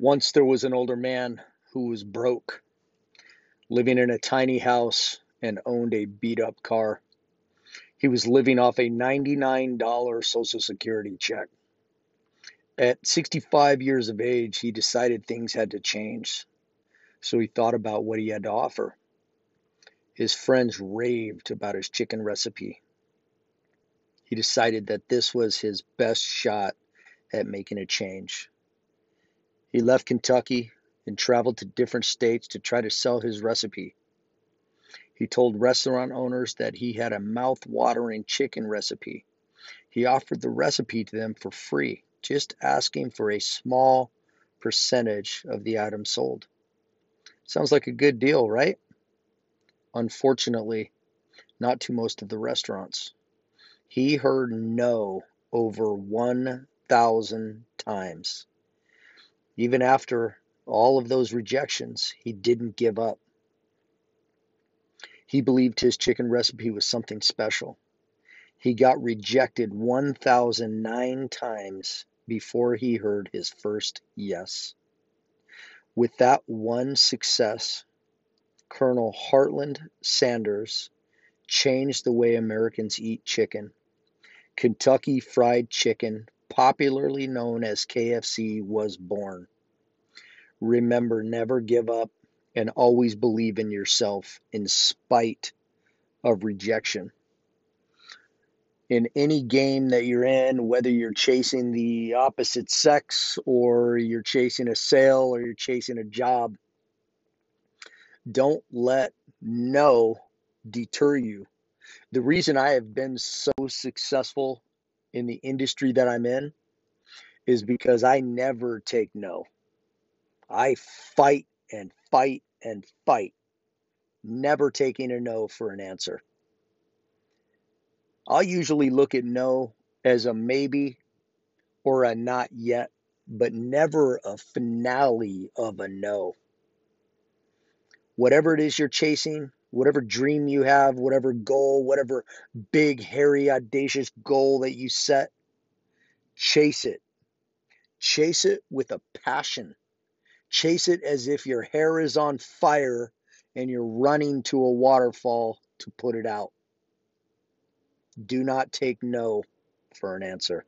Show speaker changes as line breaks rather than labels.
Once there was an older man who was broke, living in a tiny house and owned a beat up car. He was living off a $99 Social Security check. At 65 years of age, he decided things had to change. So he thought about what he had to offer. His friends raved about his chicken recipe. He decided that this was his best shot at making a change. He left Kentucky and traveled to different states to try to sell his recipe. He told restaurant owners that he had a mouth-watering chicken recipe. He offered the recipe to them for free, just asking for a small percentage of the items sold. Sounds like a good deal, right? Unfortunately, not to most of the restaurants. He heard no over 1,000 times. Even after all of those rejections, he didn't give up. He believed his chicken recipe was something special. He got rejected 1,009 times before he heard his first yes. With that one success, Colonel Harland Sanders changed the way Americans eat chicken. Kentucky Fried Chicken, popularly known as KFC, was born. Remember, never give up and always believe in yourself in spite of rejection. In any game that you're in, whether you're chasing the opposite sex or you're chasing a sale or you're chasing a job, don't let no deter you. The reason I have been so successful in the industry that I'm in is because I never take no. I fight and fight and fight, never taking a no for an answer. I'll usually look at no as a maybe or a not yet, but never a finale of a no. Whatever it is you're chasing, whatever dream you have, whatever goal, whatever big, hairy, audacious goal that you set, chase it. Chase it with a passion. Chase it as if your hair is on fire and you're running to a waterfall to put it out. Do not take no for an answer.